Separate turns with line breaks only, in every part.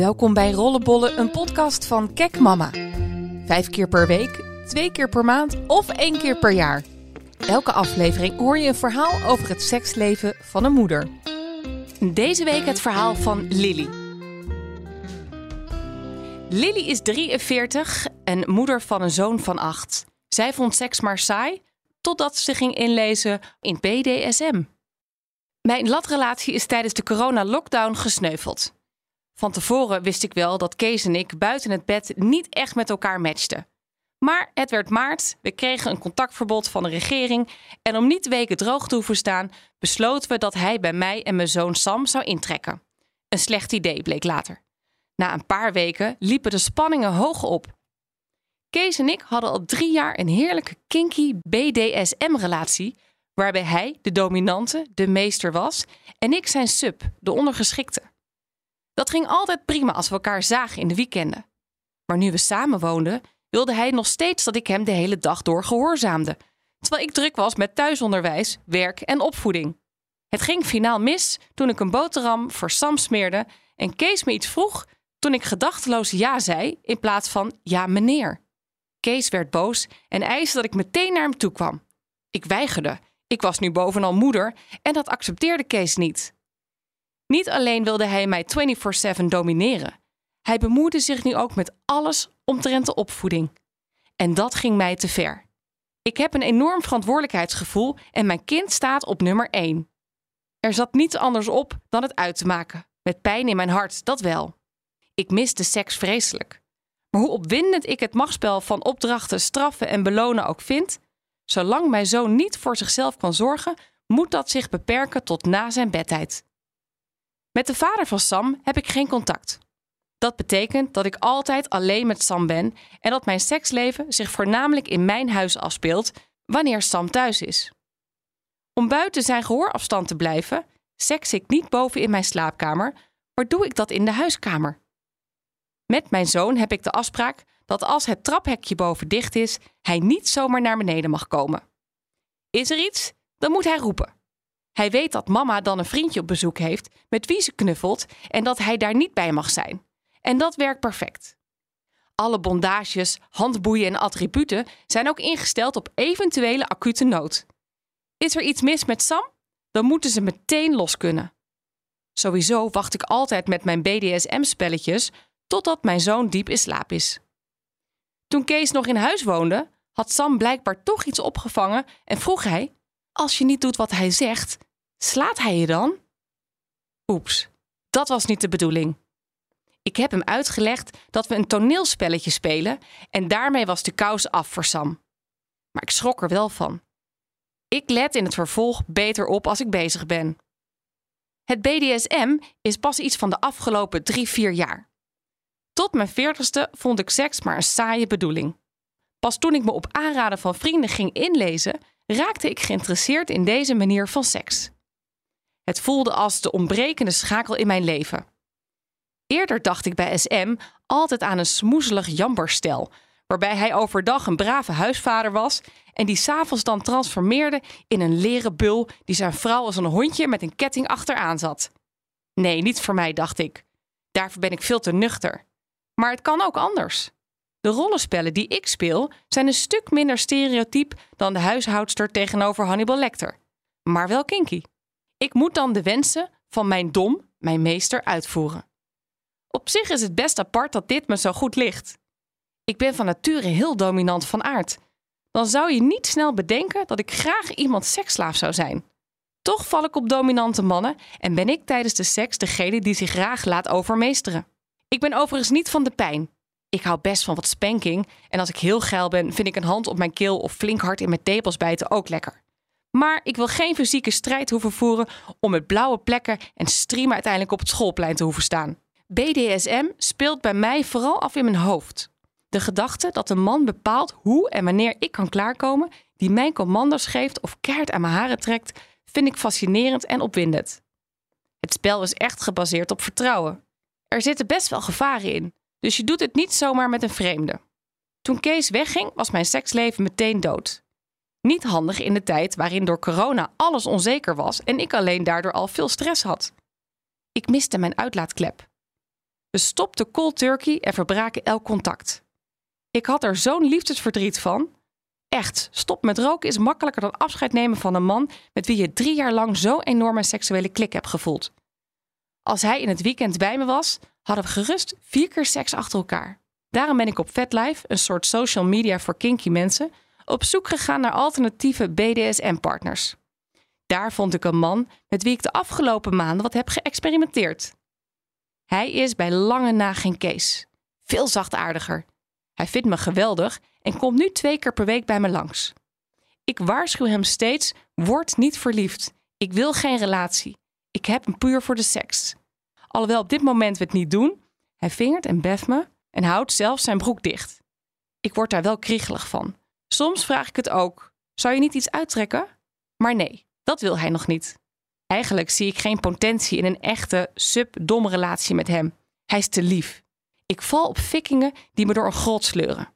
Welkom bij Rollenbollen, een podcast van Kek Mama. Vijf keer per week, twee keer per maand of één keer per jaar. Elke aflevering hoor je een verhaal over het seksleven van een moeder. Deze week het verhaal van Lily. Lily is 43 en moeder van een zoon van 8. Zij vond seks maar saai totdat ze ging inlezen in BDSM. Mijn latrelatie is tijdens de corona-lockdown gesneuveld. Van tevoren wist ik wel dat Kees en ik buiten het bed niet echt met elkaar matchten. Maar het werd maart, we kregen een contactverbod van de regering en om niet weken droog te hoeven staan, besloten we dat hij bij mij en mijn zoon Sam zou intrekken. Een slecht idee bleek later. Na een paar weken liepen de spanningen hoog op. Kees en ik hadden al drie jaar een heerlijke kinky BDSM-relatie, waarbij hij, de dominante, de meester was en ik zijn sub, de ondergeschikte. Dat ging altijd prima als we elkaar zagen in de weekenden. Maar nu we samen woonden, wilde hij nog steeds dat ik hem de hele dag door gehoorzaamde, terwijl ik druk was met thuisonderwijs, werk en opvoeding. Het ging finaal mis toen ik een boterham voor Sam smeerde en Kees me iets vroeg toen ik gedachteloos ja zei in plaats van ja meneer. Kees werd boos en eiste dat ik meteen naar hem toe kwam. Ik weigerde. Ik was nu bovenal moeder en dat accepteerde Kees niet. Niet alleen wilde hij mij 24/7 domineren, hij bemoeide zich nu ook met alles omtrent de opvoeding. En dat ging mij te ver. Ik heb een enorm verantwoordelijkheidsgevoel en mijn kind staat op nummer 1. Er zat niets anders op dan het uit te maken, met pijn in mijn hart, dat wel. Ik miste seks vreselijk. Maar hoe opwindend ik het machtsspel van opdrachten, straffen en belonen ook vind, zolang mijn zoon niet voor zichzelf kan zorgen, moet dat zich beperken tot na zijn bedtijd. Met de vader van Sam heb ik geen contact. Dat betekent dat ik altijd alleen met Sam ben en dat mijn seksleven zich voornamelijk in mijn huis afspeelt wanneer Sam thuis is. Om buiten zijn gehoorafstand te blijven, seks ik niet boven in mijn slaapkamer, maar doe ik dat in de huiskamer. Met mijn zoon heb ik de afspraak dat als het traphekje boven dicht is, hij niet zomaar naar beneden mag komen. Is er iets, dan moet hij roepen. Hij weet dat mama dan een vriendje op bezoek heeft met wie ze knuffelt en dat hij daar niet bij mag zijn. En dat werkt perfect. Alle bondages, handboeien en attributen zijn ook ingesteld op eventuele acute nood. Is er iets mis met Sam? Dan moeten ze meteen los kunnen. Sowieso wacht ik altijd met mijn BDSM-spelletjes totdat mijn zoon diep in slaap is. Toen Kees nog in huis woonde, had Sam blijkbaar toch iets opgevangen en vroeg hij: Als je niet doet wat hij zegt, slaat hij je dan? Oeps, dat was niet de bedoeling. Ik heb hem uitgelegd dat we een toneelspelletje spelen en daarmee was de kous af voor Sam. Maar ik schrok er wel van. Ik let in het vervolg beter op als ik bezig ben. Het BDSM is pas iets van de afgelopen drie, vier jaar. Tot mijn veertigste vond ik seks maar een saaie bedoeling. Pas toen ik me op aanraden van vrienden ging inlezen, raakte ik geïnteresseerd in deze manier van seks. Het voelde als de ontbrekende schakel in mijn leven. Eerder dacht ik bij SM altijd aan een smoezelig jamberstel, waarbij hij overdag een brave huisvader was en die s'avonds dan transformeerde in een leren bul die zijn vrouw als een hondje met een ketting achteraan zat. Nee, niet voor mij, dacht ik. Daarvoor ben ik veel te nuchter. Maar het kan ook anders. De rollenspellen die ik speel zijn een stuk minder stereotyp dan de huishoudster tegenover Hannibal Lecter. Maar wel kinky. Ik moet dan de wensen van mijn dom, mijn meester, uitvoeren. Op zich is het best apart dat dit me zo goed ligt. Ik ben van nature heel dominant van aard. Dan zou je niet snel bedenken dat ik graag iemand seksslaaf zou zijn. Toch val ik op dominante mannen en ben ik tijdens de seks degene die zich graag laat overmeesteren. Ik ben overigens niet van de pijn. Ik hou best van wat spanking en als ik heel geil ben, vind ik een hand op mijn keel of flink hard in mijn tepels bijten ook lekker. Maar ik wil geen fysieke strijd hoeven voeren om met blauwe plekken en streamen uiteindelijk op het schoolplein te hoeven staan. BDSM speelt bij mij vooral af in mijn hoofd. De gedachte dat een man bepaalt hoe en wanneer ik kan klaarkomen, die mijn commando's geeft of keert aan mijn haren trekt, vind ik fascinerend en opwindend. Het spel is echt gebaseerd op vertrouwen. Er zitten best wel gevaren in, dus je doet het niet zomaar met een vreemde. Toen Kees wegging, was mijn seksleven meteen dood. Niet handig in de tijd waarin door corona alles onzeker was en ik alleen daardoor al veel stress had. Ik miste mijn uitlaatklep. We stopten cold turkey en verbraken elk contact. Ik had er zo'n liefdesverdriet van. Echt, stop met roken is makkelijker dan afscheid nemen van een man met wie je drie jaar lang zo'n enorme seksuele klik hebt gevoeld. Als hij in het weekend bij me was, hadden we gerust vier keer seks achter elkaar. Daarom ben ik op FetLife, een soort social media voor kinky mensen, op zoek gegaan naar alternatieve BDSM-partners. Daar vond ik een man met wie ik de afgelopen maanden wat heb geëxperimenteerd. Hij is bij lange na geen Kees. Veel zachtaardiger. Hij vindt me geweldig en komt nu twee keer per week bij me langs. Ik waarschuw hem steeds: word niet verliefd. Ik wil geen relatie. Ik heb hem puur voor de seks. Alhoewel op dit moment we het niet doen, hij vingert en beft me en houdt zelfs zijn broek dicht. Ik word daar wel kriegelig van. Soms vraag ik het ook: zou je niet iets uittrekken? Maar nee, dat wil hij nog niet. Eigenlijk zie ik geen potentie in een echte sub-dom relatie met hem. Hij is te lief. Ik val op fikkingen die me door een grot sleuren.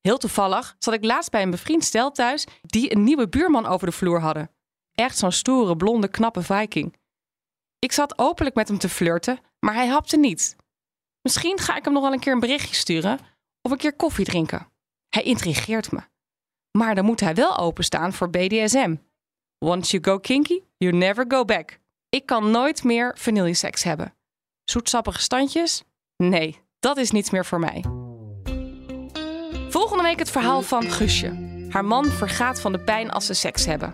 Heel toevallig zat ik laatst bij een bevriend stel thuis die een nieuwe buurman over de vloer hadden. Echt zo'n stoere, blonde, knappe viking. Ik zat openlijk met hem te flirten, maar hij hapte niet. Misschien ga ik hem nog wel een keer een berichtje sturen of een keer koffie drinken. Hij intrigeert me. Maar dan moet hij wel openstaan voor BDSM. Once you go kinky, you never go back. Ik kan nooit meer vanilleseks hebben. Zoetsappige standjes? Nee, dat is niets meer voor mij. Volgende week het verhaal van Guusje. Haar man vergaat van de pijn als ze seks hebben.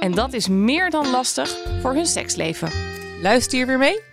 En dat is meer dan lastig voor hun seksleven. Luister hier weer mee?